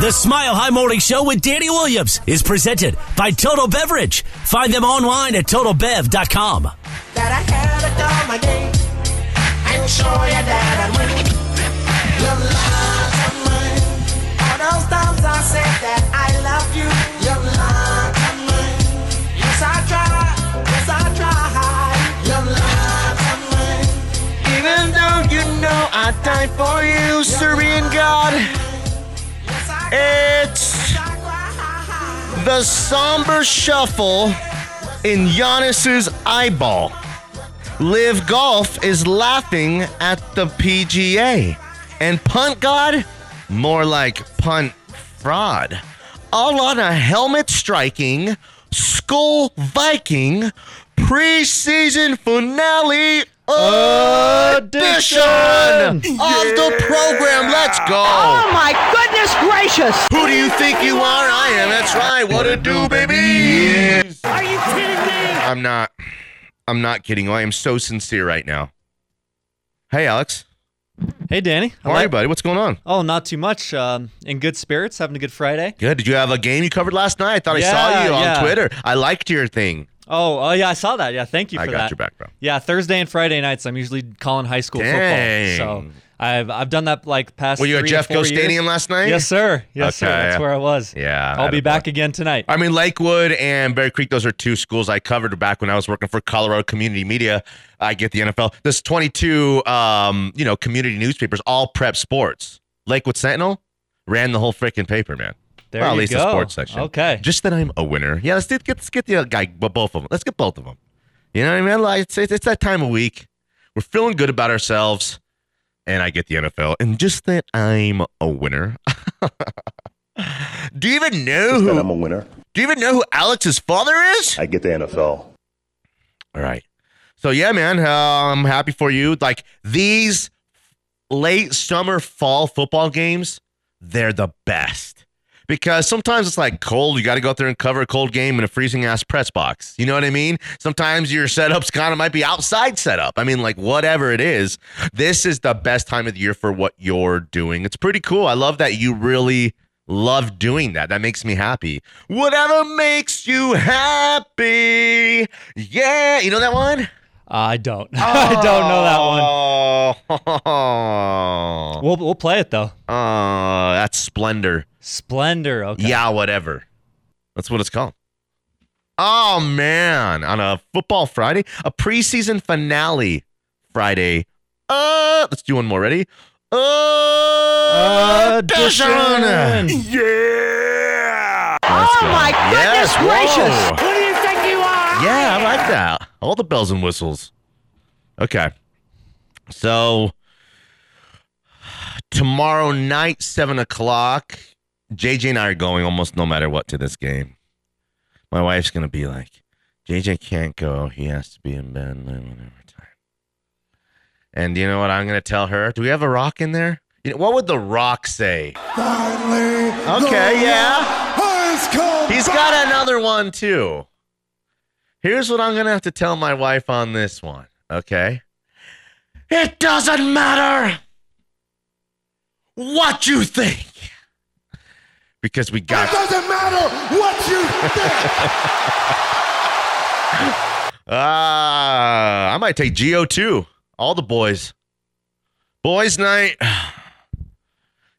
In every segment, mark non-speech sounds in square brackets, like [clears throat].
The Smile High Morning Show with Danny Williams is presented by Total Beverage. Find them online at totalbev.com. Even though you know I died for you, God, it's the somber shuffle in Giannis's eyeball. Live Golf is laughing at the PGA. And Punt God, more like punt fraud. All on a helmet striking, skull Viking preseason finale edition of the program. Let's go. Oh my goodness gracious! Who do you think you are? I am. That's right. What a do, baby? Are you kidding me? I'm not. I'm not kidding. I am so sincere right now. Hey, Alex. Hey, Danny. I How are you, buddy? What's going on? Oh, not too much. Um, in good spirits, having a good Friday. Good. Did you have a game you covered last night? I thought I Yeah, saw you on yeah. Twitter. I liked your thing. Oh, oh yeah, I saw that. Yeah, thank you for that. I got that. your back, bro. Yeah, Thursday and Friday nights, I'm usually calling high school Dang. football. So I've I've done that like past. Were you at three to Jeffco four Stadium last night? Yes, sir. Yes, sir. Okay. That's where I was. Yeah. I'll be back again tonight. I mean, Lakewood and Bear Creek, those are two schools I covered back when I was working for Colorado Community Media. I get the NFL. There's 22, um, you know, community newspapers, all prep sports. Lakewood Sentinel ran the whole freaking paper, man. There well, at you least go. the sports section. Okay. Just that I'm a winner. Yeah, let's get let's get the guy, but both of them. Let's get both of them. You know what I mean? Like it's, it's that time of week. We're feeling good about ourselves, and I get the NFL, and just that I'm a winner. [laughs] Do you even know that who? I'm a winner. Do you even know who Alex's father is? I get the NFL. All right. So yeah, man, uh, I'm happy for you. Like these late summer fall football games, they're the best. Because sometimes it's like cold, you got to go out there and cover a cold game in a freezing ass press box. You know what I mean? Sometimes your setups kind of might be outside setup. I mean, like whatever it is, this is the best time of the year for what you're doing. It's pretty cool. I love that you really love doing that. That makes me happy. Whatever makes you happy. Yeah. You know that one? Uh, I don't. [laughs] I don't know that one. one. Oh, [laughs] We'll we'll play it though. oh that's Splendor. Splendor. Okay. Yeah, whatever. That's what it's called. Oh, man. On a football Friday, a preseason finale Friday. Uh, let's do one more. Ready? Uh, Edition. Yeah. Oh my goodness Yes, gracious! whoa. Who do you think you are? Yeah, I like that. All the bells and whistles. Okay. So tomorrow night, seven o'clock, JJ and I are going almost no matter what to this game. My wife's gonna be like, JJ can't go. He has to be in bed at whatever time. And you know what I'm gonna tell her? Do we have a rock in there? You know, what would the rock say? Finally, Okay, yeah. He's got another one too. Here's what I'm gonna have to tell my wife on this one. Okay. It doesn't matter what you think. Because we got It doesn't matter what you think. [laughs] Ah, I might take Geo too. All the boys. Boys night. [sighs]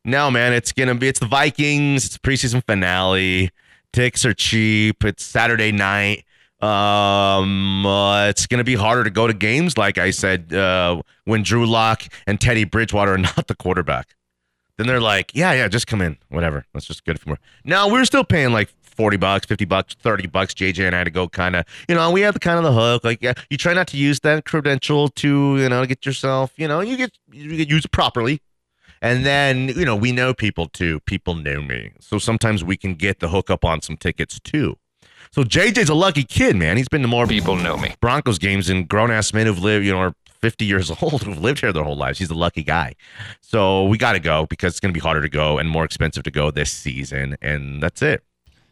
No, man, it's gonna be it's the Vikings, it's preseason finale. Ticks are cheap. It's Saturday night. Um, uh, it's gonna be harder to go to games, like I said, uh, when Drew Lock and Teddy Bridgewater are [laughs] not the quarterback. Then they're like, yeah, yeah, just come in, whatever. That's just good for more. Now we're still paying like forty bucks, fifty bucks, thirty bucks. JJ and I had to go kind of, you know, we have the kind of the hook. Like, yeah, you try not to use that credential to, you know, get yourself, you know, you get you get use it properly. And then, you know, we know people too. People know me. So sometimes we can get the hookup on some tickets too. So JJ's a lucky kid, man. He's been to more People know me. Broncos games and grown ass men who've lived, you know, are 50 years [laughs] old who've lived here their whole lives. He's a lucky guy. So we got to go because it's going to be harder to go and more expensive to go this season. And that's it.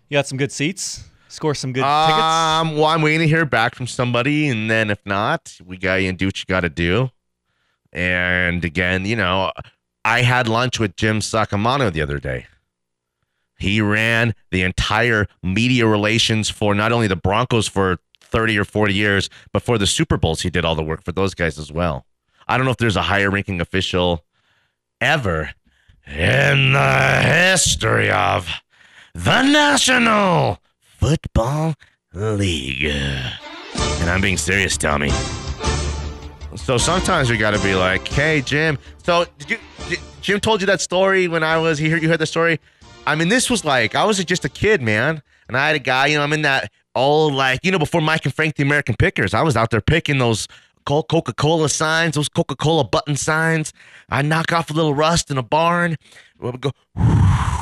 You got some good seats. Score some good Um, well, I'm waiting to hear back from somebody. And then if not, we got you and do what you got to do. And again, you know, I had lunch with Jim Saccomano the other day. He ran the entire media relations for not only the Broncos for 30 or 40 years, but for the Super Bowls, he did all the work for those guys as well. I don't know if there's a higher ranking official ever in the history of the National Football League. And I'm being serious, Tommy. So sometimes we got to be like, "Hey, Jim." So did you? Did, Jim told you that story when I was. He heard you heard the story. I mean, this was like I was just a kid, man, and I had a guy. You know, I'm in that old like you know before Mike and Frank the American Pickers. I was out there picking those Coca Cola signs, those Coca Cola button signs. I knock off a little rust in a barn. We go. [sighs]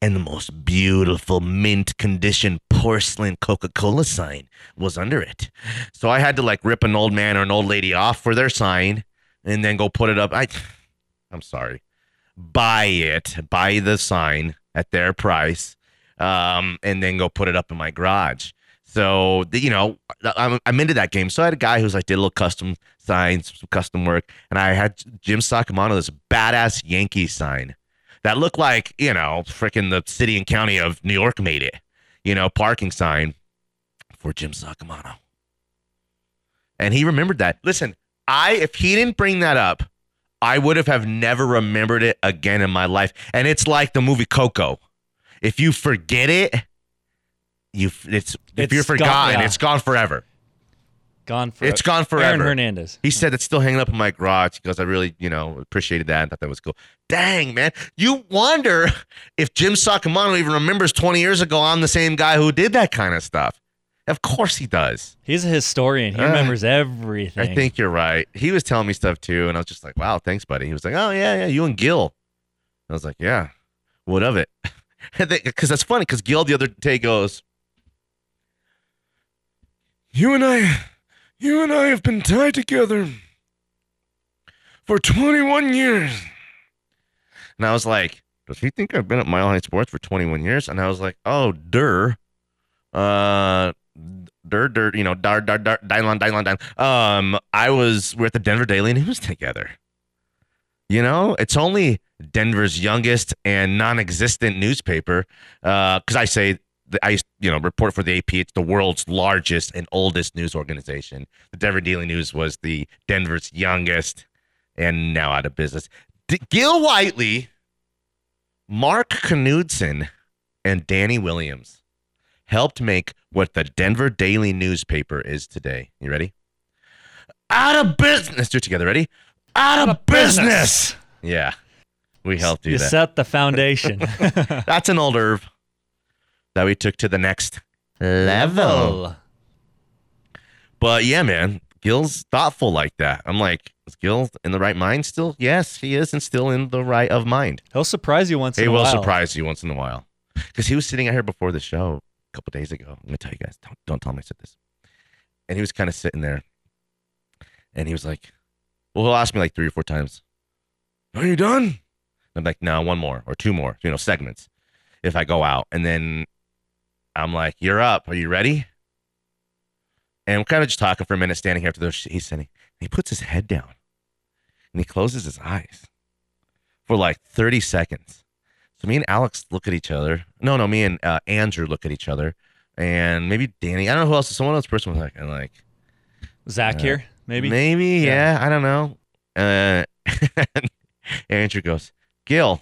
And the most beautiful mint condition porcelain Coca Cola sign was under it. So I had to like rip an old man or an old lady off for their sign and then go put it up. I, [sighs] I'm sorry. Buy it, buy the sign at their price, um, and then go put it up in my garage. So you know, I'm, I'm into that game. So I had a guy who's like did a little custom signs, some custom work, and I had Jim Saccomano this badass Yankee sign that looked like you know, freaking the city and county of New York made it. You know, parking sign for Jim Saccomano, and he remembered that. Listen, I if he didn't bring that up, I would have have never remembered it again in my life. And it's like the movie Coco. If you forget it, you it's if It's you're gone, forgotten, yeah. it's gone forever. Gone for It's gone forever. Aaron Hernandez. He said it's still hanging up in my garage because I really, you know, appreciated that and thought that was cool. Dang, man. You wonder [laughs] if Jim Saccomano even remembers 20 years ago I'm the same guy who did that kind of stuff. Of course he does. He's a historian. He Uh, remembers everything. I think you're right. He was telling me stuff too, and I was just like, wow, thanks, buddy. He was like, oh, yeah, yeah, you and Gil. I was like, yeah, what of it? [laughs] Because that's funny, because Gil the other day goes, you and I, you and I have been tied together for 21 years. And I was like, does he think I've been at Mile High Sports for 21 years? And I was like, oh, der. Uh, der, der, you know, dar, dar, dar, Dylon, Dylon, Dylon. Um, I was, we're at the Denver Daily News together. You know, it's only Denver's youngest and non-existent newspaper. Uh, because I say I, you know, report for the AP. It's the world's largest and oldest news organization. The Denver Daily News was the Denver's youngest and now out of business. D- Gil Whiteley, Mark Knudsen, and Danny Williams helped make what the Denver Daily newspaper is today. You ready? Out of business. Let's do it together. Ready? Out, of, business. Yeah. We helped do you that. set the foundation. [laughs] That's an old Irv that we took to the next level. But yeah, man, Gil's thoughtful like that. I'm like, is Gil in the right mind still? Yes, he is, and still in the right of mind. He'll surprise you once He in a will while. surprise you once in a while. Because he was sitting out here before the show a couple days ago. I'm gonna tell you guys. Don't don't tell him I said this. And he was kind of sitting there, and he was like, "Well, he'll ask me like three or four times, are you done?" And I'm like, "No, one more or two more, you know, segments." If I go out, and then I'm like, "You're up. Are you ready?" And we're kind of just talking for a minute, standing here after those. He's sitting. He puts his head down, and he closes his eyes for like 30 seconds. So me and Alex look at each other. No, no, me and uh, Andrew look at each other, and maybe Danny. I don't know who else. Someone else person was like, and like Zach here, maybe. maybe, Yeah. yeah, I don't know. Uh, [laughs] Andrew goes, Gil,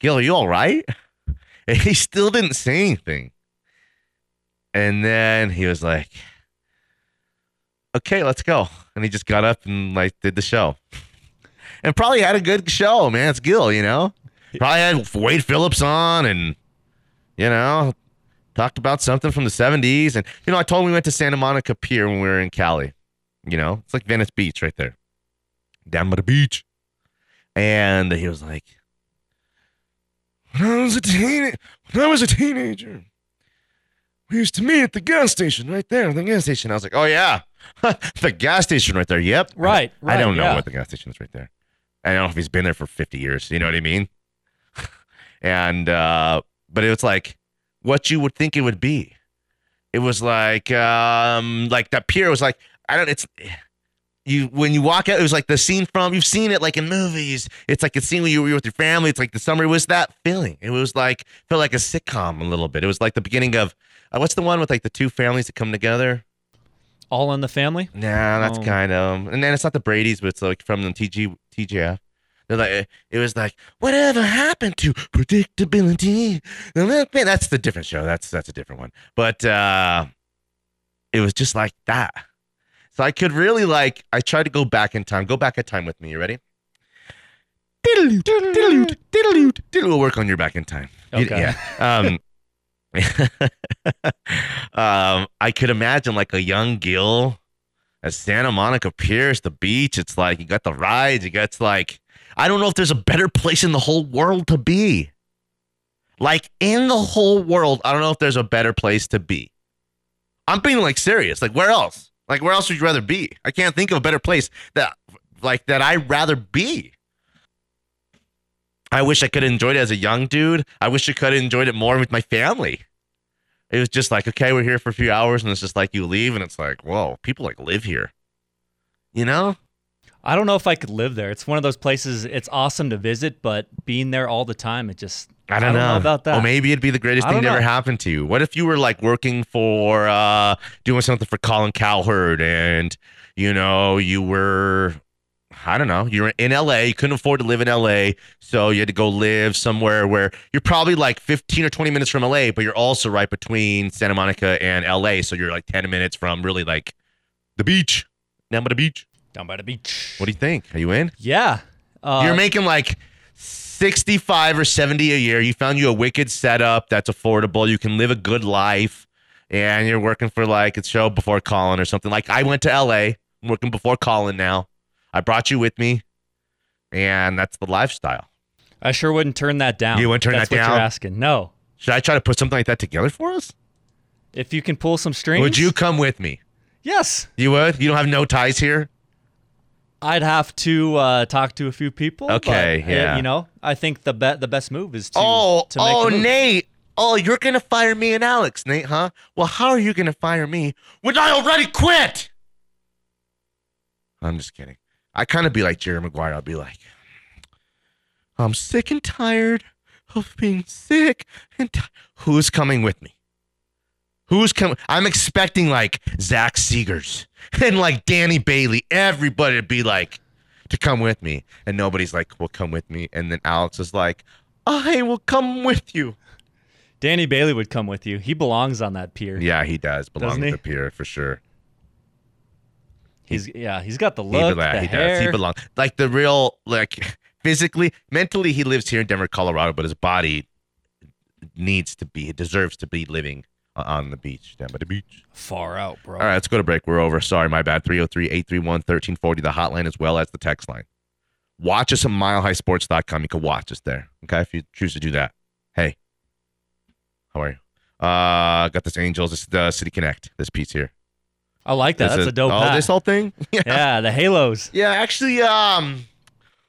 Gil, are you all right? And he still didn't say anything. And then he was like, okay, let's go. And he just got up and like did the show. And probably had a good show, man. It's Gil, you know? Probably had Wade Phillips on and, you know, talked about something from the 70s. And, you know, I told him we went to Santa Monica Pier when we were in Cali. You know, it's like Venice Beach right there, down by the beach. And he was like, when I was a teen, when I was a teenager, we used to meet at the gas station right there, the gas station. I was like, oh yeah, [laughs] the gas station right there. Yep. Right, I right, don't know yeah. what the gas station is right there. I don't know if he's been there for 50 years. You know what I mean? [laughs] and uh, but it was like what you would think it would be. It was like um like that pier was like I don't it's you when you walk out, it was like the scene from you've seen it like in movies. It's like a scene when you were with your family. It's like the summer. It was that feeling. It was like felt like a sitcom a little bit. It was like the beginning of uh, what's the one with like the two families that come together. All in the family. Nah, that's Oh. kind of and then it's not the Brady's, but it's like from the TG TGF. They're like it was like whatever happened to predictability. That's the different show. That's that's a different one. But uh it was just like that. So I could really like I tried to go back in time. Go back in time with me. You ready? Diddle-oo, diddle-oo, diddle-oo, diddle-oo. We'll work on your back in time. Okay. Yeah. Um, [laughs] um, I could imagine like a young Gil at Santa Monica Pierce, the beach. It's like you got the rides. You got like I don't know if there's a better place in the whole world to be. Like in the whole world, I don't know if there's a better place to be. I'm being like serious. Like where else? Like where else would you rather be? I can't think of a better place that like that I'd rather be. I wish I could have enjoyed it as a young dude. I wish I could have enjoyed it more with my family. It was just like, okay, we're here for a few hours, and it's just like you leave, and it's like, whoa, people like live here. You know? I don't know if I could live there. It's one of those places. It's awesome to visit, but being there all the time, it just I don't, know. about that. Or maybe it'd be the greatest thing don't that ever know. happened to you. What if you were like working for uh doing something for Colin Cowherd and you know, you were I don't know, you're in LA, you couldn't afford to live in LA, so you had to go live somewhere where you're probably like 15 or 20 minutes from LA, but you're also right between Santa Monica and LA, so you're like 10 minutes from really like the beach. Down by the beach. down by the beach. What do you think? Are you in? Yeah. Uh, You're making like 65 or 70 a year. You found you a wicked setup that's affordable. You can live a good life. And you're working for like a show before Colin or something. Like I went to LA. I'm working before Colin now. I brought you with me. And that's the lifestyle. I sure wouldn't turn that down. You wouldn't turn That's that what down? You're asking. No. Should I try to put something like that together for us? If you can pull some strings. Would you come with me? Yes. You would? You don't have no ties here? I'd have to uh, talk to a few people. Okay, but, uh, yeah. you know, I think the be- the best move is to oh, to make oh. Nate. Oh, you're gonna fire me and Alex, Nate, huh? Well, how are you gonna fire me when I already quit? I'm just kidding. I kind of be like Jerry Maguire. I'll be like, I'm sick and tired of being sick and ti- who's coming with me? Who's coming? I'm expecting like Zach Seegers [laughs] and like Danny Bailey, everybody to be like to come with me, and nobody's like, "Well, come with me," and then Alex is like, "I will come with you." Danny Bailey would come with you. He belongs on that pier. Yeah, he does belong he? the pier for sure. He's yeah. He's got the He, look, belo- the he hair. does. He belongs. Like the real, like [laughs] physically, mentally, he lives here in Denver, Colorado, but his body needs to be, it deserves to be living on the beach, down by the beach. Far out, bro. All right, let's go to break. We're over. Sorry, my bad. 303 831 1340, the hotline as well as the text line. Watch us at milehighsports.com. You can watch us there. Okay, if you choose to do that. Hey, how are you? Uh, got this Angels. This is the City Connect. This piece here. I like that. This That's is- a dope Oh, this whole thing. [laughs] Yeah. yeah, the halos. Yeah, actually, um,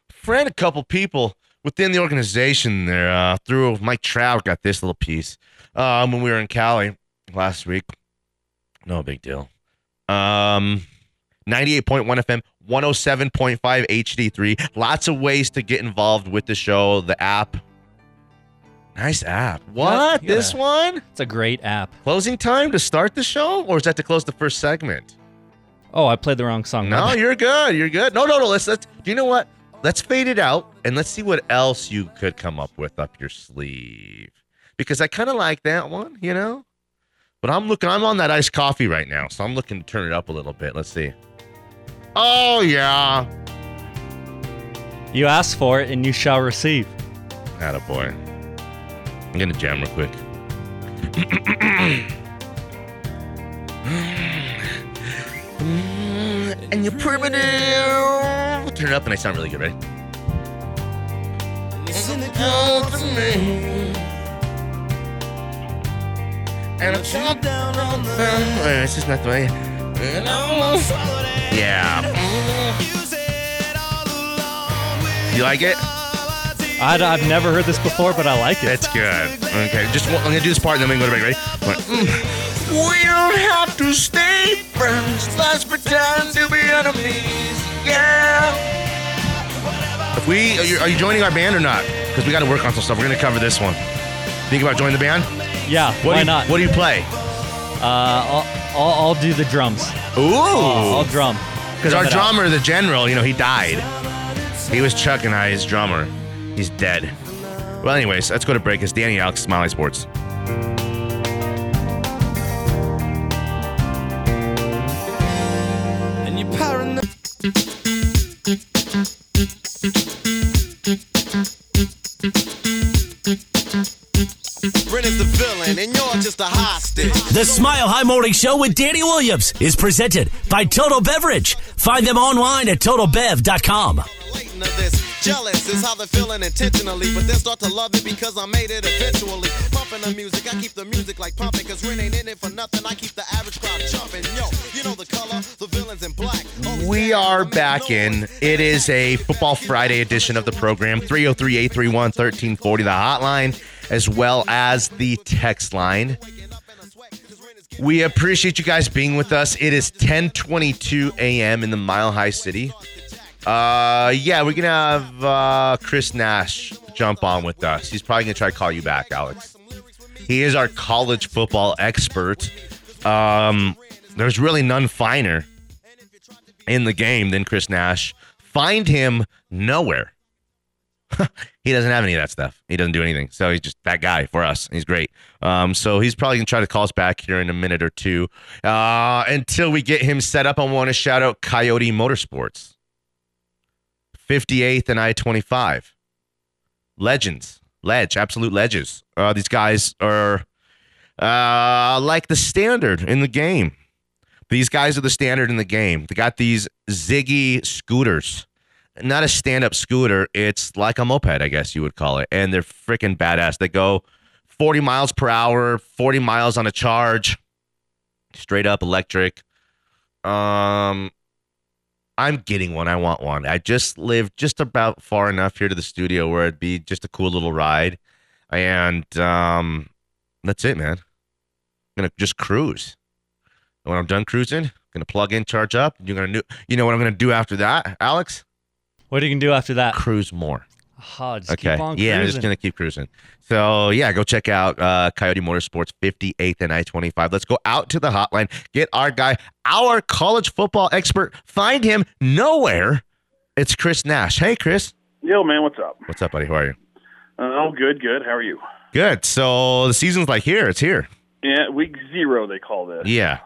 friend a couple people within the organization there. Uh, through Mike Trout got this little piece. Um, when we were in Cali last week. No big deal. Um, ninety-eight point one FM, one hundred seven point five HD three. Lots of ways to get involved with the show. The app. Nice app. What? Yeah. This one? It's a great app. Closing time to start the show, or is that to close the first segment? Oh, I played the wrong song. No, [laughs] you're good. You're good. No, no, no. Let's let's. Do you know what? Let's fade it out and let's see what else you could come up with up your sleeve. Because I kind of like that one, you know. But I'm looking. I'm on that iced coffee right now, so I'm looking to turn it up a little bit. Let's see. Oh yeah, You asked for it and you shall receive. boy. I'm gonna jam real quick. [clears throat] [clears throat] and you're primitive. Turn it up, and I sound really good, right? To me. And I'm shut down on. Wait, it's just not the way. Yeah. You like it? I, have never heard this before, but I like it. That's good. Okay, just I'm gonna do this part, and then we can go to break. Ready? One. Mm. We don't have to stay friends. Let's pretend to be enemies. girl. If we are you, are you joining our band or not? Because we got to work on some stuff. We're gonna cover this one. Think about joining the band? Yeah, What why you, not? What do you play? uh, I'll, I'll, I'll do the drums. Ooh. I'll, I'll drum. Because our Drum it out. drummer, the general, you know, he died. He was Chuck and I, his drummer. He's dead. Well, anyways, let's go to break. It's Danny Alex, Smiley Sports. And you're paranoid. Brent is the villain, and you're just a hostage. The Smile High Morning Show with Danny Williams is presented by Total Beverage. Find them online at totalbev.com. Relating to this, jealous is how they're feeling intentionally, but they'll start to love it because I made it eventually. Pumping the music, I keep the music like pumping, cause Ren ain't in it for nothing. I keep the average crowd jumping. Yo, you know the color, the villains in black. Always We are back in. It is a Football Friday edition of the program 303 831 1340, the hotline, as well as the text line. We appreciate you guys being with us. It is 1022 a.m. in the Mile High City. Uh, yeah, we're gonna have uh, Chris Nash jump on with us. He's probably gonna try to call you back, Alex. He is our college football expert. Um, there's really none finer in the game than Chris Nash. Find him nowhere. [laughs] he doesn't have any of that stuff. He doesn't do anything. So he's just that guy for us. He's great. Um, so he's probably gonna try to call us back here in a minute or two. Uh, until we get him set up, I want to shout out Coyote Motorsports. 58th and I 25. Legends. Ledge. Absolute ledges. Uh, these guys are uh, like the standard in the game. These guys are the standard in the game. They got these Ziggy scooters. Not a stand up scooter. It's like a moped, I guess you would call it. And they're freaking badass. They go 40 miles per hour, 40 miles on a charge, straight up electric. Um, I'm getting one. I want one. I just live just about far enough here to the studio where it'd be just a cool little ride. And um, that's it, man. I'm gonna just cruise. And when I'm done cruising, I'm gonna plug in, charge up. You're gonna do. You know what I'm gonna do after that, Alex? What are you gonna do after that? Cruise more. Just Okay. keep on yeah, I'm just gonna keep cruising. So yeah, go check out uh, Coyote Motorsports 58th and I-25. Let's go out to the hotline. Get our guy, our college football expert. Find him nowhere. It's Chris Nash. Hey, Chris. Yo, man, what's up? What's up, buddy? How are you? Oh, good, good. How are you? Good. So the season's like here. It's here. Yeah, week zero they call this, Yeah.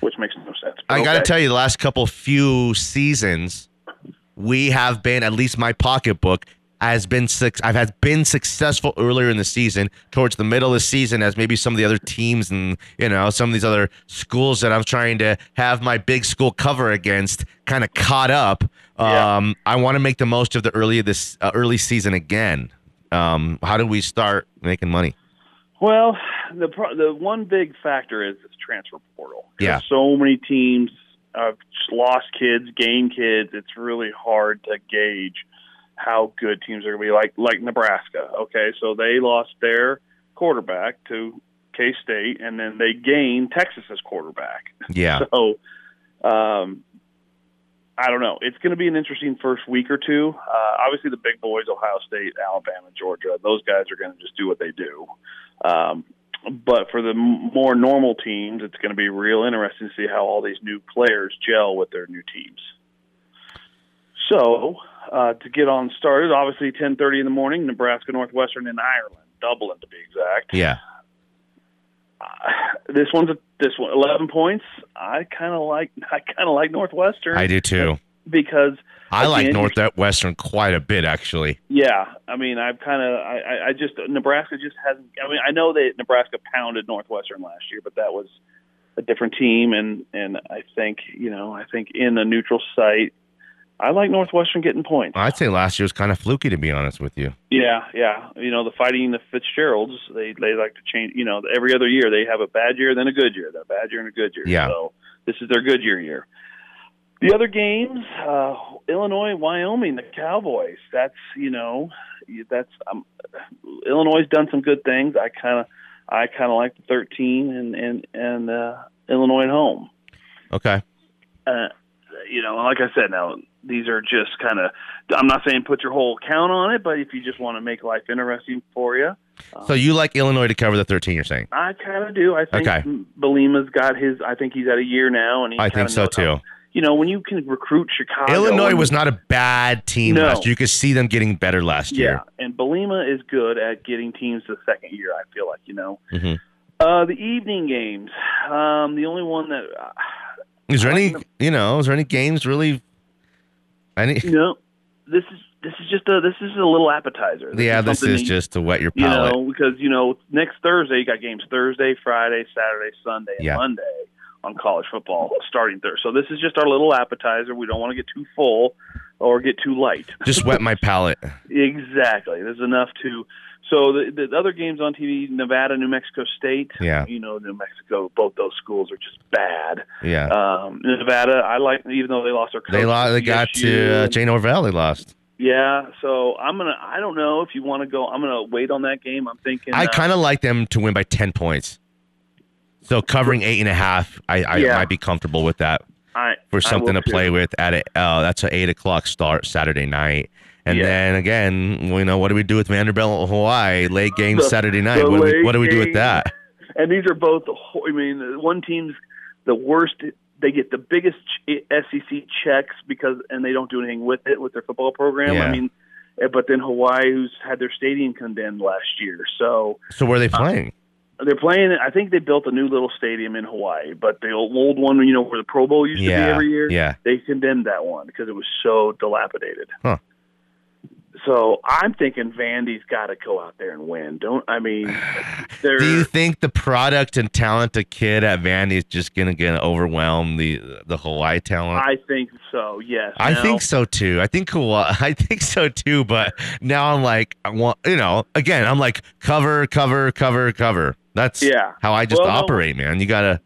which makes no sense. but I got to tell you, the last couple few seasons, we have been at least my pocketbook has been six. I've had been successful earlier in the season, towards the middle of the season, as maybe some of the other teams and you know some of these other schools that I'm trying to have my big school cover against kind of caught up. Yeah. Um, I want to make the most of the early of this uh, early season again. Um, how do we start making money? Well, the pro- the one big factor is this transfer portal. Yeah. So many teams have lost kids, gained kids. It's really hard to gauge how good teams are going to be. Like like Nebraska. Okay, so they lost their quarterback to K State, and then they gained Texas's quarterback. Yeah. [laughs] So, um, I don't know. It's going to be an interesting first week or two. Uh, obviously, the big boys, Ohio State, Alabama, Georgia, those guys are going to just do what they do. Um, but for the m- more normal teams, it's going to be real interesting to see how all these new players gel with their new teams. So, uh, to get on started, obviously, 10:30 in the morning, Nebraska, Northwestern, and Ireland, Dublin to be exact Yeah. this one's a, this one eleven points. I kind of like [laughs] I kind of like Northwestern. I do too. because I like Northwestern quite a bit, actually. yeah, I mean I've kind of I, I- I just Nebraska just hasn't. I mean I know that Nebraska pounded Northwestern last year, but that was a different team, and and I think you know I think in a neutral site, I like Northwestern getting points. I'd say last year was kind of fluky, to be honest with you. Yeah, yeah. You know, the fighting the Fitzgeralds, they they like to change. You know, every other year they have a bad year, then a good year, then a bad year and a good year. Yeah. So this is their good year year. The other games, uh, Illinois, Wyoming, the Cowboys. That's you know, that's um, Illinois has done some good things. I kind of, I kind of like the thirteen and and and uh, Illinois at home. Okay. Uh, you know, like I said, now these are just kind of. I'm not saying put your whole account on it, but if you just want to make life interesting for you, So you like Illinois to cover the 13? You're saying? I kind of do. I think Okay. Bielema's got his. I think he's at a year now, and he I think so how- too. you know, when you can recruit Chicago, Illinois was not a bad team No. last year. You could see them getting better last Yeah, year. and Bielema is good at getting teams to the second year. I feel like you know. Mhm. Uh, the evening games. Um, the only one that uh, Is there any, you know, is there any games really? Any? [laughs] no, this is this is just a this is a little appetizer. This Yeah, this is just to wet your palate. you know because you know next Thursday you got games Thursday, Friday, Saturday, Sunday, and Yeah. Monday on college football starting Thursday. So this is just our little appetizer. We don't want to get too full or get too light. Just wet my [laughs] palate. Exactly. There's enough to. So the, the other games on TV, Nevada, New Mexico State. Yeah. You know, New Mexico. Both those schools are just bad. Yeah. Um, Nevada, I like even though they lost their coach. they lost. They got to uh. Jay Norvell. They lost. Yeah. So I'm gonna. I don't know if you want to go. I'm gonna wait on that game. I'm thinking. I uh, kind of like them to win by ten points. So covering eight and a half, I, I Yeah. might be comfortable with that I, for something to play too. with at a, uh, that's an eight o'clock start Saturday night. And Yeah. then again, you know, what do we do with Vanderbilt, Hawaii, late game The- Saturday night? What do, we, what do we do with that? And these are both. I mean, one team's the worst. They get the biggest SEC checks because, and they don't do anything with it with their football program. Yeah. I mean, eh, but then Hawaii, who's had their stadium condemned last year, so So where are they playing? they're playing. I think they built a new little stadium in Hawaii, but the old, one, you know, where the Pro Bowl used to be every year, yeah. they condemned that one because it was so dilapidated. Huh. So I'm thinking Vandy's got to go out there and win. Don't I mean? [sighs] Do you think the product and talented kid at Vandy is just gonna gonna overwhelm the the Hawaii talent? I think so. Yes. I Now- think so too. I think Hawaii, [laughs] I think so too. But now I'm like, I want you know, again, I'm like cover, cover, cover, cover. That's Yeah. how I just Well, operate, man. You gotta.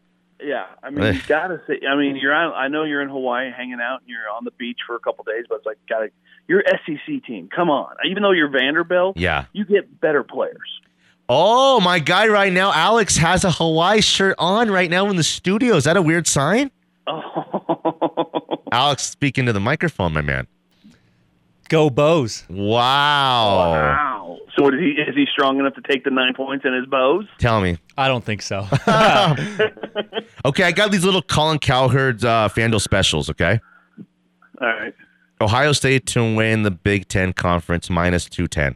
Yeah, I mean, you [laughs] gotta say. I mean, you're on. I know you're in Hawaii, hanging out, and you're on the beach for a couple days, but it's like, gotta. You're SEC team. Come on. Even though you're Vanderbilt, Yeah. you get better players. Oh, my guy right now, Alex has a Hawaii shirt on right now in the studio. Is that a weird sign? Oh, [laughs] Alex, speaking to the microphone, my man. Go Bows. Wow. wow. So is he is he strong enough to take the nine points in his bows? Tell me. I don't think so. [laughs] [laughs] Okay, I got these little Colin Cowherd's uh, FanDuel specials. Okay, All right. Ohio State to win the Big Ten Conference minus two ten.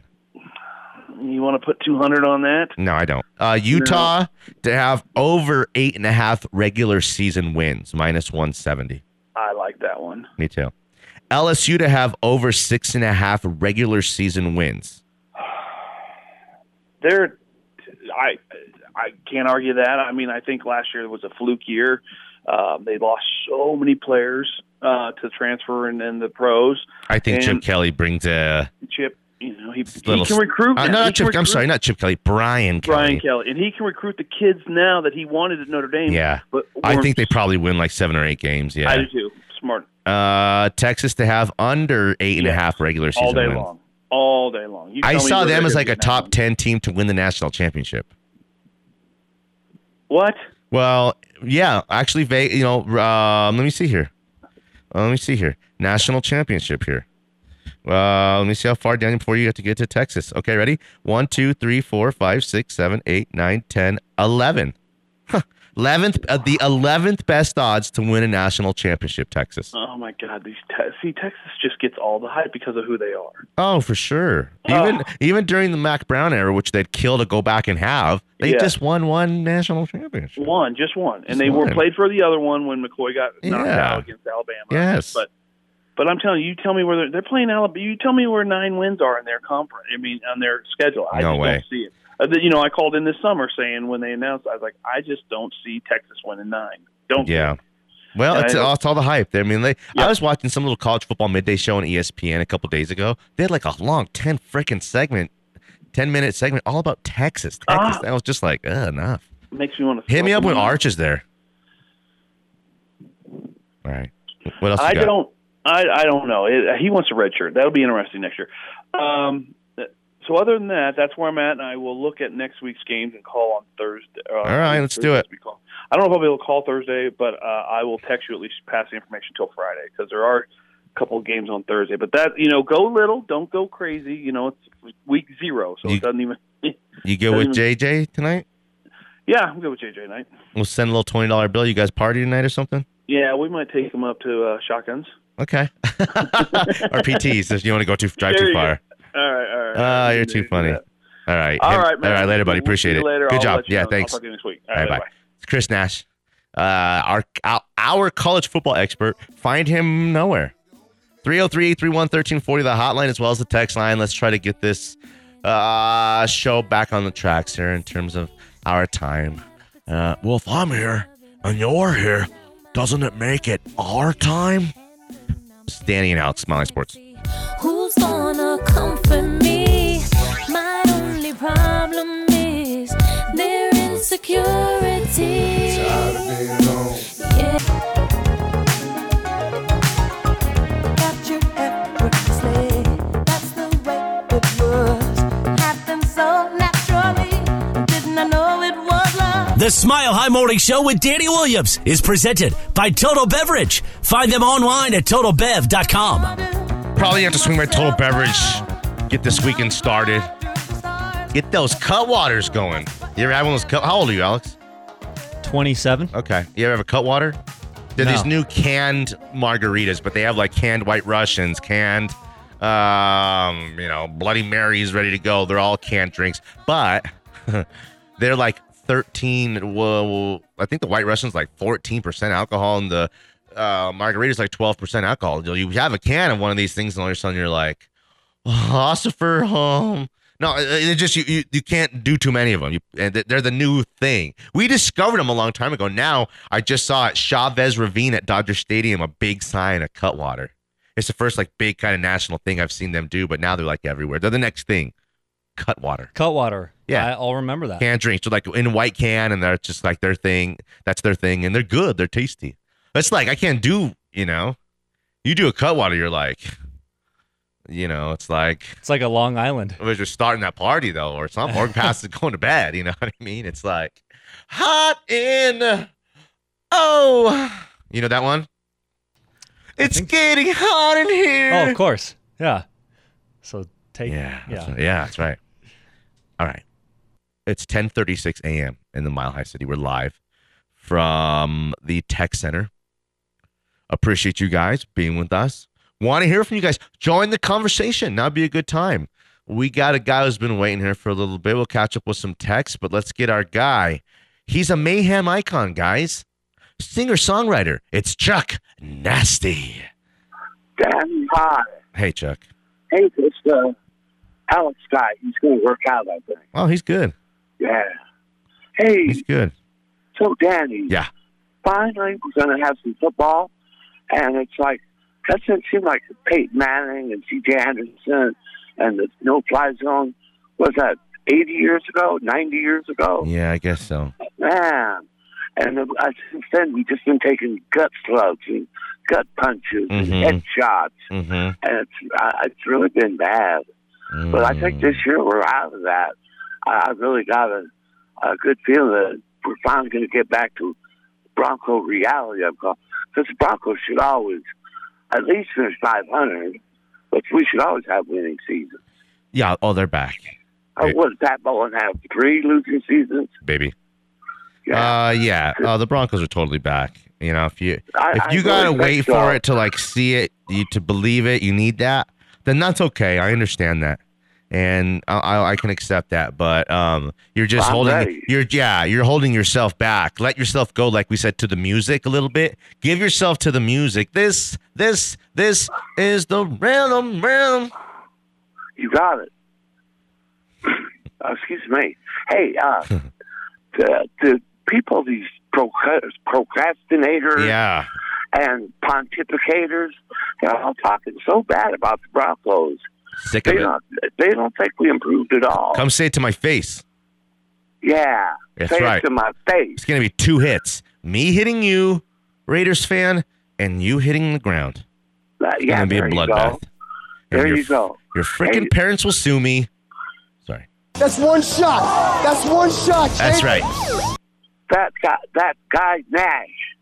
You want to put two hundred on that? No, I don't. Uh, Utah to have over eight and a half regular season wins minus one seventy. I like that one. Me too. LSU to have over six and a half regular season wins. [sighs] They're. I I can't argue that. I mean, I think last year was a fluke year. Um, they lost so many players uh, to transfer and, and the pros. I think Chip Kelly brings a Chip, you know, he, little. he can recruit. Uh, no, He not can Chip. I'm sorry, not Chip Kelly. Brian Brian Kelly, and he can recruit the kids now that he wanted at Notre Dame. Yeah, but I think they probably win like seven or eight games. Yeah, I do too. Smart Uh, Texas to have under eight and a half regular season all day wins. long, all day long. You I saw them as like a top ten team to win the national championship. What? Well, yeah, actually, you know, um, let me see here. Uh, let me see here. National championship here. Uh, let me see how far down before you have to get to Texas. Okay, ready? One, two, three, four, five, six, seven, eight, nine, ten, eleven. Huh. Eleventh, uh, the eleventh best odds to win a national championship. Texas. Oh my God! These te- see Texas just gets all the hype because of who they are. Oh, for sure. Even even during the Mack Brown era, which they'd kill to go back and have, they Yeah. just won one national championship. One, just one, and Just they were played for the other one when McCoy got knocked Yeah. out against Alabama. Yes. but but I'm telling you, you tell me where they're, they're playing Alabama. You tell me where nine wins are in their conference. I mean, on their schedule. I No just way. don't see it. Uh, the- you know, I called in this summer saying when they announced, I was like, I just don't see Texas winning nine. Don't. Yeah. Well, And it's, I- it's all the hype. I mean, they, Yeah. I was watching some little college football midday show on ESPN a couple days ago. They had like a long 10 freaking segment, 10 minute segment all about Texas. Texas. Ah. That was just like, uh, enough. makes me want to Hit me up when Arch is there. All right. What else you I got? don't. I I don't know. It, he wants a red shirt. That'll be interesting next year. Um. So other than that, that's where I'm at, and I will look at next week's games and call on Thursday. Uh, All right, let's do it. I don't know if I'll be able to call Thursday, but uh, I will text you at least pass the information till Friday because there are a couple of games on Thursday. But that you know, go little, don't go crazy. You know, it's week zero, so You- it doesn't even. [laughs] You go with JJ tonight? yeah, I'm good with JJ Knight. We'll send a little twenty dollar bill. You guys party tonight or something? Yeah, we might take him up to uh, shotguns. Okay. [laughs] or PTs if you want to go too drive There too you go. Far. All right, all right. Ah, you're too funny. That. All right. All right, man. All right, later, buddy. We'll Appreciate it. later. Good I'll job. Yeah, know. thanks. I'll talk to you next week. All All right, right, bye. bye. It's Chris Nash, uh, our, our our college football expert. Find him nowhere. 303 831 1340, the hotline as well as the text line. Let's try to get this uh, show back on the tracks here in terms of our time. Uh, well, if I'm here and you're here, doesn't it make it our time? Standing out, Smiling Sports. Who's gonna comfort The Smile High Morning Show with Danny Williams is presented by Total Beverage. Find them online at totalbev.com. Probably have to swing by Total Beverage. Get this weekend started. Get those Cutwaters going. You ever had one of those cut? How old are you, Alex? 27. Okay. You ever have a Cutwater? They're No. these new canned margaritas, but they have like canned White Russians, canned, um, you know, Bloody Marys ready to go. They're all canned drinks, but [laughs] they're like 13. Well, I think the White Russian's like 14% alcohol, and the uh, margarita's like 12% alcohol. You have a can of one of these things, and all of a sudden you're like, philosopher home. No, it, it just you, you you can't do too many of them. You, and they're the new thing. We discovered them a long time ago. Now I just saw at Chavez Ravine at Dodger Stadium a big sign of Cutwater. It's the first like big kind of national thing I've seen them do, but now they're like everywhere. They're the next thing. Cutwater. Cutwater. Yeah. I, I'll remember that. Canned drinks. So like in a white can and they're just like their thing. That's their thing. And they're good. They're tasty. It's like I can't do, you know. You do a Cutwater, you're like, you know, it's like It's like a Long Island. we're just starting that party though, or something, or past it [laughs] going to bed. You know what I mean? It's like hot in oh, you know that one. It's getting hot in here. Oh, of course. Yeah. So take. Yeah, that's Yeah. right. yeah, that's right. All right, it's 10:36 a.m. in the Mile High City. We're live from the Tech Center. Appreciate you guys being with us. Want to hear from you guys. Join the conversation. Now be a good time. We got a guy who's been waiting here for a little bit. We'll catch up with some texts, but let's get our guy. He's a mayhem icon, guys. Singer songwriter. It's Chuck Nasty. Dan, hi. Hey, Chuck. Hey, uh, Alex Scott. he's going to work out, I think. Oh, he's good. Yeah. Hey, He's good. so Danny. Yeah. Finally, we're going to have some football, and it's like that doesn't seem like Peyton Manning and C.J. Anderson and the no-fly zone was that 80 years ago, 90 years ago? Yeah, I guess so. Man. And uh, since then, we've just been taking gut slugs and gut punches Mhm. and head shots, Mm-hmm. and it's uh, it's really been bad. But I think this year we're out of that. I, I really got a, a good feeling that we're finally going to get back to Bronco reality. I'm calling because the Broncos should always at least finish 500, but we should always have winning seasons. Yeah. Oh, they're back, Right. what did Pat Bowlen have? Three losing seasons? baby. Yeah. Uh, yeah. Uh, the Broncos are totally back. You know, if you I- if I you really gotta think wait so. for it to like see it, you to believe it, you need that. Then that's okay. I understand that, and I, I, I can accept that. But um, you're just I'm holding. ready. You're yeah. You're holding yourself back. Let yourself go, like we said, to the music a little bit. Give yourself to the music. This, this, this is the rhythm, rhythm. You got it. Uh, [clears throat] excuse me. Hey, uh, [laughs] the, the people, these procrastinators Yeah. And pontificators, they're all talking so bad about the Broncos. Sick of They it. don't, they don't think we improved at all. Come say it to my face. yeah. That's Say right. it to my face. It's gonna be two hits: me hitting you, Raiders fan, and you hitting the ground. Uh, It's yeah, gonna be a there you go. bloodbath. And There your, you go. Your freaking Hey. parents will sue me. Sorry. That's one shot. That's one shot. That's Jake. right. that guy, that guy Nash,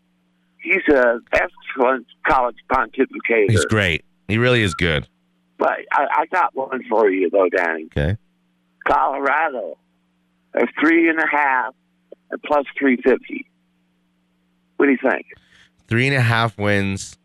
he's a excellent college pontificator. He's great. He really is good. But I, I got one for you though, Danny. Okay. Colorado, a three and a half and plus three fifty. What do you think? Three and a half wins.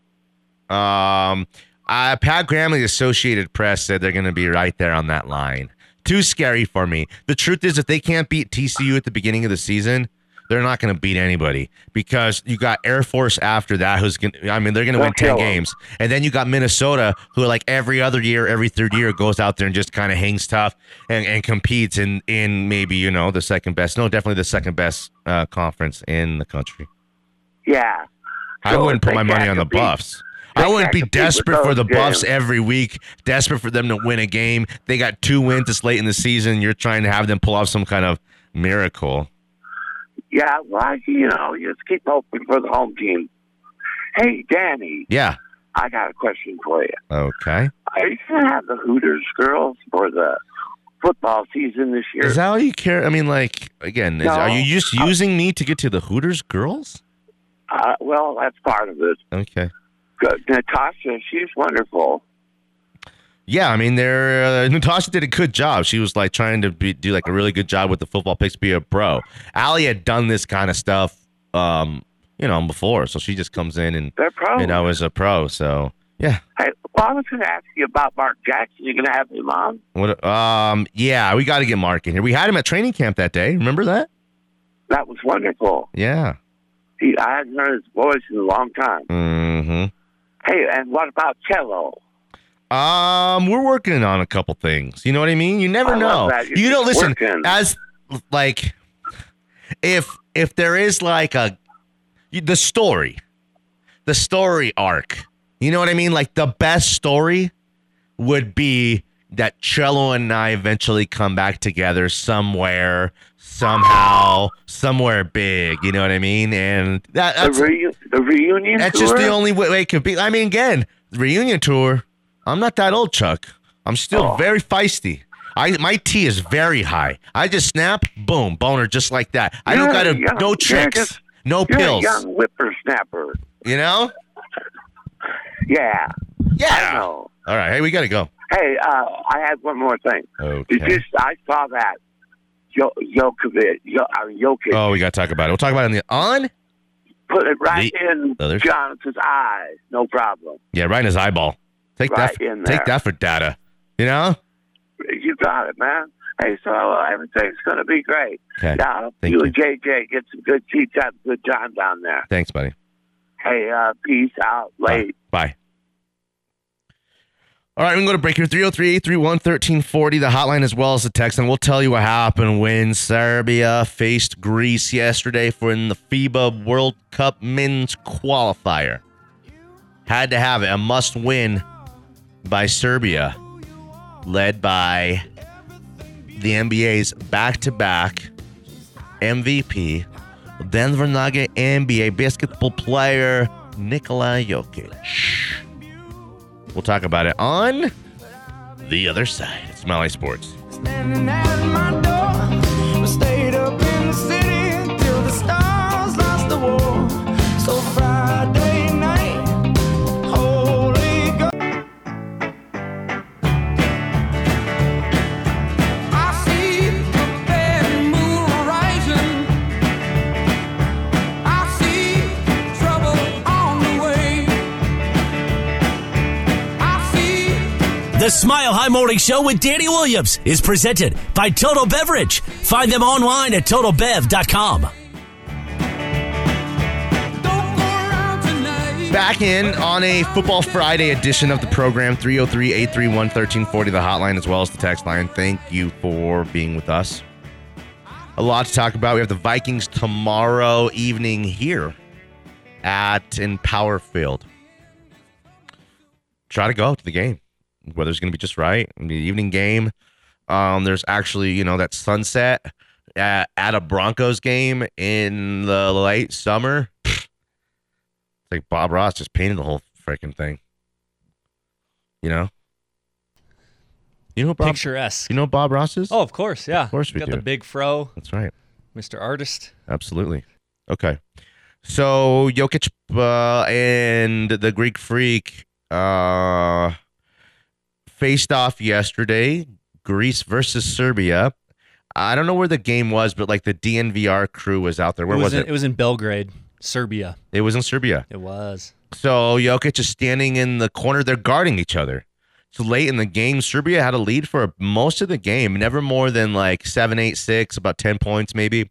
Um, uh, Pat Graham, the Associated Press, said they're going to be right there on that line. Too scary for me. The truth is, if they can't beat TCU at the beginning of the season, they're not going to beat anybody because you got Air Force after that, who's going. to I mean, they're going to win ten games, and then you got Minnesota, who like every other year, every third year, goes out there and just kind of hangs tough and, and competes in in maybe you know the second best, no, definitely the second best uh, conference in the country. Yeah. I So wouldn't put my money on the Buffs. they I wouldn't be desperate for the Buffs every week, desperate for them to win a game. They got two wins this late in the season. You're trying to have them pull off some kind of miracle. Yeah, well, you know, you just keep hoping for the home team. Hey, Danny, Yeah. I got a question for you. Okay. Are you going to have the Hooters girls for the football season this year? Is that all you care? I mean, like, again, is, No. are you just using me to get to the Hooters girls? uh, well, that's part of it. Okay. Good. Natasha, she's wonderful. Yeah, I mean, they're uh, Natasha did a good job. She was like trying to be, do like a really good job with the football picks, be a pro. Ali had done this kind of stuff, um, you know, before, so she just comes in and They're pros. you know is a pro. So yeah, Hey, well, I was going to ask you about Mark Jackson. You going to have him on? what? Um, yeah, we got to get Mark in here. We had him at training camp that day. Remember that? That was wonderful. Yeah. He, I hadn't heard his voice in a long time. Hmm. Hey, and what about Cello? Um, we're working on a couple things. You know what I mean? You never I know. You know, listen, working. as like if if there is like a the story, the story arc. You know what I mean? Like the best story would be that Cello and I eventually come back together somewhere, somehow, somewhere big. You know what I mean? And that, that's the, reu- the reunion that's tour? just the only way way it could be. I mean, again, reunion tour. I'm not that old, Chuck. I'm still Oh. very feisty. I my T is very high. I just snap, boom, boner, just like that. I don't got to young- no you're tricks, just- no You're pills. a young whippersnapper. You know? [laughs] Yeah, Yeah. All right. Hey, we got to go. Hey, uh, I had one more thing. Okay. Did you, I saw that Yo- Jokovic, Yo- uh, Jokic Oh, we got to talk about it. We'll talk about it in the on. put it right the in others? Jonathan's eye. No problem. Yeah, right in his eyeball. Take Right that. in Take that for data. You know? You got it, man. Hey, so uh, everything's going to be great. Okay. Yeah, Thank you, you. and JJ get some good seats, have a good time down there. Thanks, buddy. Hey, uh, peace out. Late. Bye. All right, we can go to break here. 303 831 1340, the hotline as well as the text, and we'll tell you what happened when Serbia faced Greece yesterday for in the FIBA World Cup men's qualifier. Had to have it, a must win by Serbia, led by the NBA's back to back MVP, Denver Nugget NBA basketball player Nikola Jokic. We'll talk about it on the other side. It's Smiley Sports. The Smile High Morning Show with Danny Williams is presented by Total Beverage. Find them online at totalbev.com. don't go around tonight. Back in on a Football Friday edition of the program 303 831 1340, the hotline as well as the text line. Thank you for being with us. A lot to talk about. We have the Vikings tomorrow evening here at Empower Field. Try to go to the game. Weather's going to be just right. It'll evening game. Um, there's actually, you know, that sunset at, at a Broncos game in the late summer. It's like Bob Ross just painted the whole freaking thing. You know? You know Bob, Picturesque. You know Bob Ross is? Oh, of course, yeah. Of course we Got do. the big fro, That's right. Mr. Artist. Absolutely. Okay. So Jokic uh, and the Greek Freak uh, faced off yesterday. Greece versus Serbia. I don't know where the game was, but like the DNVR crew was out there. Where it was, was, in, it? it was in Belgrade, Serbia. It was in Serbia. It was. So Jokic is standing in the corner. They're guarding each other. So late in the game, Serbia had a lead for most of the game, never more than like seven, eight, six, about 10 points maybe.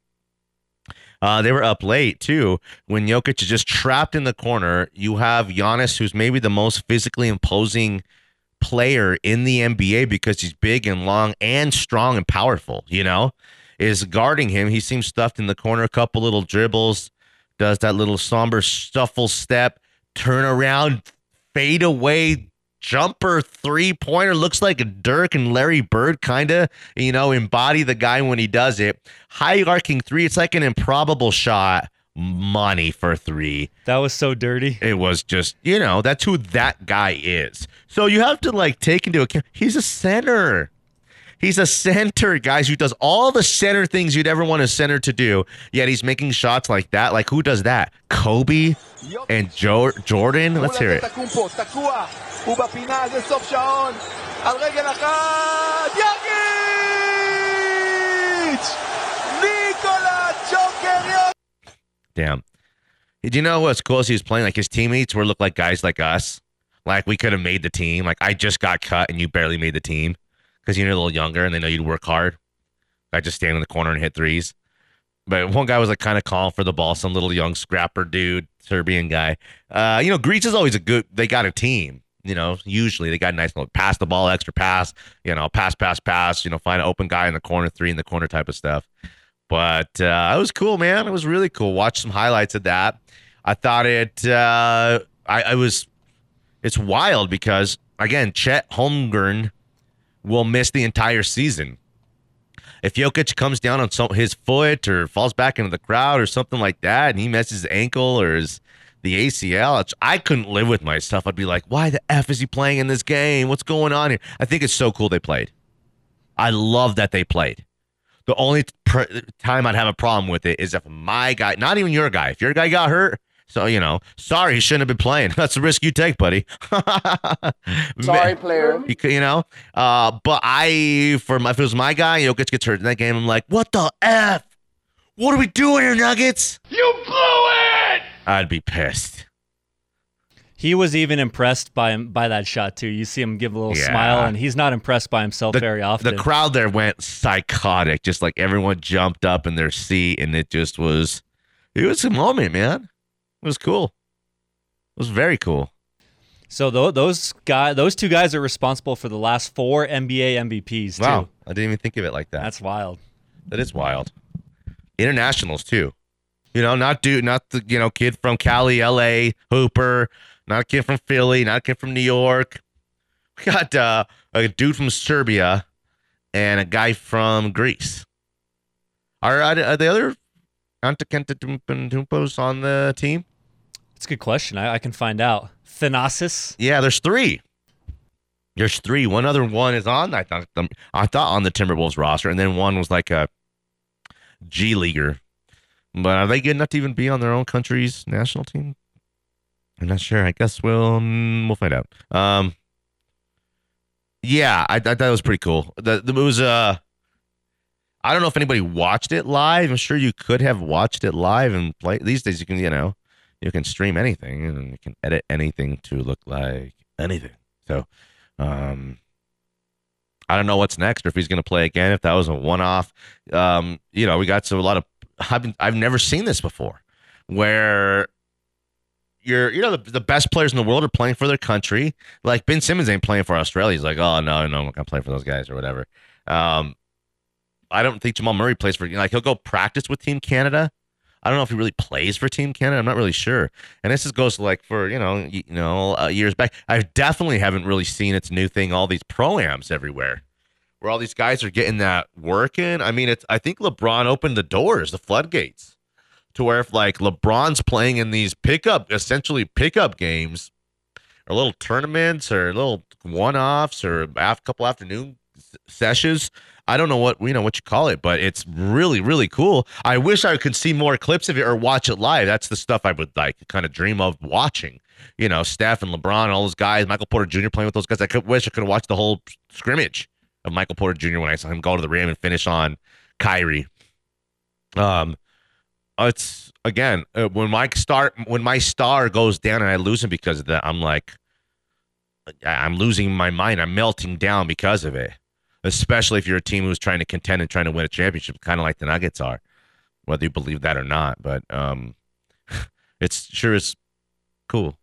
Uh, they were up late too. When Jokic is just trapped in the corner, you have Giannis, who's maybe the most physically imposing player in the NBA because he's big and long and strong and powerful, you know, is guarding him. He seems stuffed in the corner, a couple little dribbles, does that little Sombor shuffle step, turn around, fade away, jumper three pointer. Looks like a Dirk and Larry Bird kind of, you know, embody the guy when he does it. High arcing three. It's like an improbable shot. Money for three. That was so dirty. It was just, you know, that's who that guy is. So you have to like take into account he's a center. He's a center, guys, who does all the center things you'd ever want a center to do. Yet he's making shots like that. Like who does that? Kobe and jo- Jordan. Let's hear it. Damn. Did you know what's cool he was playing like his teammates were look like guys like us. Like we could have made the team. Like I just got cut and you barely made the team because you're a little younger and they know you'd work hard. I just stand in the corner and hit threes. But one guy was like kind of calling for the ball, some little young scrapper dude, Serbian guy. Uh, you know, Greece is always a good. They got a team. You know, usually they got a nice little pass the ball, extra pass. You know, pass, pass, pass. You know, find an open guy in the corner, three in the corner type of stuff. But uh, it was cool, man. It was really cool. Watch some highlights of that. I thought it. Uh, I, I was. It's wild because again, Chet Holmgren will miss the entire season. If Jokic comes down on some, his foot or falls back into the crowd or something like that, and he messes his ankle or his the ACL, I couldn't live with myself. I'd be like, why the f is he playing in this game? What's going on here? I think it's so cool they played. I love that they played. The only pr- time I'd have a problem with it is if my guy, not even your guy, if your guy got hurt, so you know, sorry, he shouldn't have been playing. [laughs] That's the risk you take, buddy. [laughs] Sorry, player. You, you know, uh, but I, for my, if it was my guy, Jokic gets hurt in that game. I'm like, what the f? What are we doing here, Nuggets? You blew it! I'd be pissed. He was even impressed by him by that shot too. You see him give a little Yeah. smile, and he's not impressed by himself very often. The crowd there went psychotic, just like everyone jumped up in their seat, and it just was, it was a moment, man. It was cool. It was very cool. so tho- those guy, those two guys are responsible for the last four NBA MVPs too. Wow, I didn't even think of it like that. That's wild. That is wild. Internationals too. You know, not dude, not the you know kid from Cali, L.A. Hooper, not a kid from Philly, not a kid from New York. We got uh, a dude from Serbia and a guy from Greece. Are, are the other Antetokounmpos on the team? It's a good question. I, I can find out. Thanasis. Yeah, there's three. There's three. One other one is on. I thought I thought on the Timberwolves roster, and then one was like a G leaguer. But are they good enough to even be on their own country's national team? I'm not sure. I guess we'll mm, we'll find out. Um, yeah, I, I thought it was pretty cool. The, the it was uh, I don't know if anybody watched it live. I'm sure you could have watched it live and play. These days, you can you know you can stream anything and you can edit anything to look like anything. So, um, I don't know what's next or if he's going to play again. If that was a one-off, um, you know, we got so a lot of. I've been, I've never seen this before, where you're you know the, the best players in the world are playing for their country. Like Ben Simmons ain't playing for Australia. He's like, oh no, no, I'm not gonna play for those guys or whatever. Um, I don't think Jamal Murray plays for you like he'll go practice with Team Canada. I don't know if he really plays for Team Canada. I'm not really sure. And this is goes like for you know you, you know uh, years back. I definitely haven't really seen its new thing. All these proams everywhere, where all these guys are getting that working. I mean, it's I think LeBron opened the doors, the floodgates, to where if like LeBron's playing in these pickup, essentially pickup games, or little tournaments, or little one offs, or a couple afternoon sessions. I don't know what you know what you call it, but it's really really cool. I wish I could see more clips of it or watch it live. That's the stuff I would like kind of dream of watching. You know, Steph and LeBron, and all those guys, Michael Porter Jr. playing with those guys. I could wish I could watched the whole scrimmage of Michael Porter Jr. when I saw him go to the rim and finish on Kyrie. Um, it's again uh, when my star when my star goes down and I lose him because of that. I'm like, I'm losing my mind. I'm melting down because of it. Especially if you're a team who's trying to contend and trying to win a championship, kind of like the Nuggets are, whether you believe that or not. But um, [laughs] it's sure is cool.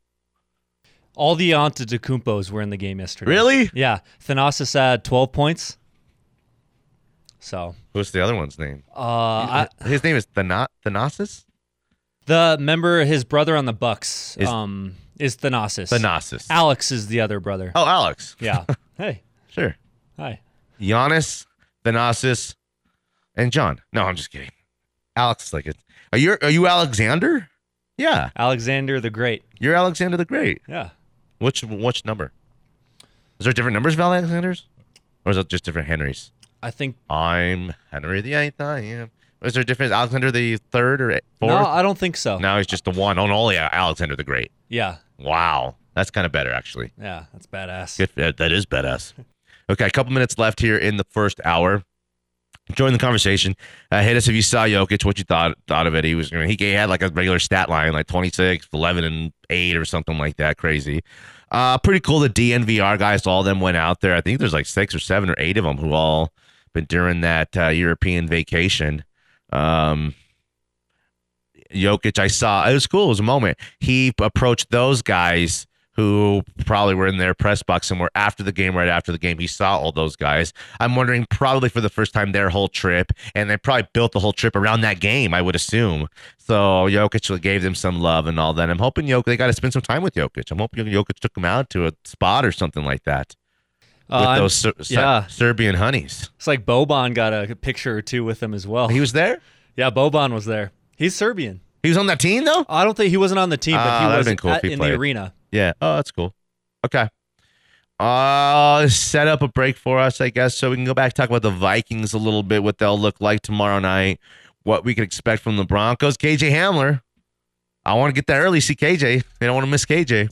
All the Antetokounmpos were in the game yesterday. Really? Yeah. Thanasis had 12 points. So, What's the other one's name? uh, I, His name is Thana- Thanasis. the member, his brother on the Bucks, Is- um, is Thanasis. Thanasis. Alex is the other brother. Oh, Alex. Yeah. [laughs] hey. Sure. Hi. Giannis, Thanasis, and John. No, I'm just kidding. Alex is like it. Are you are you Alexander? Yeah, Alexander the Great. you're Alexander the Great. Yeah. Which which number? Is there different numbers of Alexanders, or is it just different Henrys? I think. I'm Henry the Eighth. I am. Is there a difference? Alexander the Third or fourth? No, I don't think so. now he's just the one and only Alexander the Great. Yeah. Wow, that's kind of better actually. Yeah. That's badass. Good. That that is badass. Okay, a couple minutes left here in the first hour. Join the conversation. Uh, hit us if you saw Jokic, what you thought thought of it. He was he had like a regular stat line, like 26, 11, and 8 or something like that. Crazy. Uh, pretty cool. The DNVR guys, all of them went out there. I think there's like six or seven or eight of them who all been during that uh, European vacation. Um, Jokic, I saw it was cool. It was a moment. He approached those guys who probably were in their press box somewhere after the game, right after the game. He saw all those guys. I'm wondering, probably for the first time their whole trip, and they probably built the whole trip around that game, I would assume. So Jokic gave them some love and all that. I'm hoping Jokic, they got to spend some time with Jokic. I'm hoping Jokic took them out to a spot or something like that Uh, with those Ser- yeah. Serbian honeys. It's like Boban got a picture or two with him as well. He was there? Yeah, Boban was there. He's Serbian. He was on that team, though? I don't think he wasn't on the team, but Ah, he that'd was been cool at- he in played. the arena. Yeah. Oh, that's cool. Okay. Uh set up a break for us, I guess, so we can go back talk about the Vikings a little bit, what they'll look like tomorrow night, what we can expect from the Broncos. KJ Hamler. I want to get there early, see KJ. They don't want to miss KJ.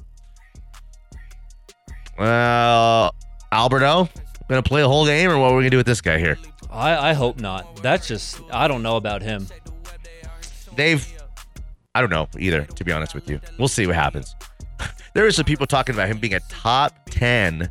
Well, Alberto, gonna play the whole game, or what are we gonna do with this guy here? I, I hope not. That's just I don't know about him. Dave, I don't know either, to be honest with you. We'll see what happens. [laughs] there is some people talking about him being a top 10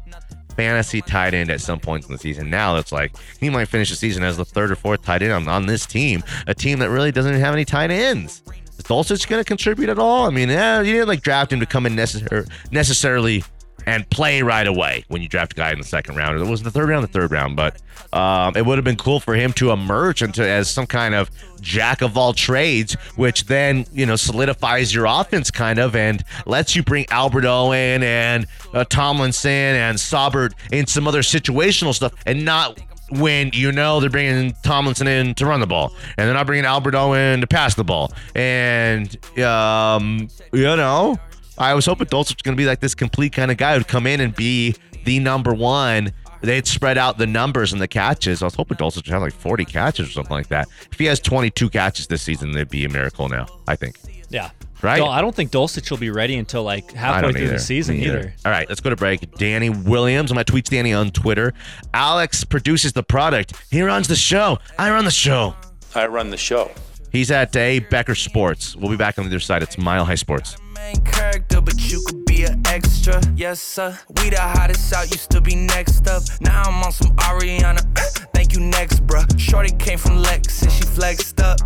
fantasy tight end at some points in the season. Now it's like he might finish the season as the third or fourth tight end on, on this team, a team that really doesn't have any tight ends. Is Dulcich going to contribute at all? I mean, yeah, you didn't like draft him to come in necessar- necessarily and play right away when you draft a guy in the second round. It was the third round, the third round, but um, it would have been cool for him to emerge into as some kind of jack of all trades, which then you know solidifies your offense kind of and lets you bring Albert Owen and uh, Tomlinson and Saubert in some other situational stuff, and not when you know they're bringing Tomlinson in to run the ball, and they're not bringing Albert Owen to pass the ball, and um, you know. I was hoping Dulcich was going to be like this complete kind of guy who'd come in and be the number one. They'd spread out the numbers and the catches. I was hoping Dulcich would have like 40 catches or something like that. If he has 22 catches this season, it'd be a miracle now, I think. Yeah. Right? No, I don't think Dulcich will be ready until like halfway through either. the season Me either. All right, let's go to break. Danny Williams. I'm going to tweet Danny on Twitter. Alex produces the product. He runs the show. I run the show. I run the show. He's at A. Becker Sports. We'll be back on the other side. It's Mile High Sports extra, yes sir. We the hottest out, used to be next up. Now I'm on some Ariana. [clears throat] Thank you next, bruh. Shorty came from Lex and she flexed up.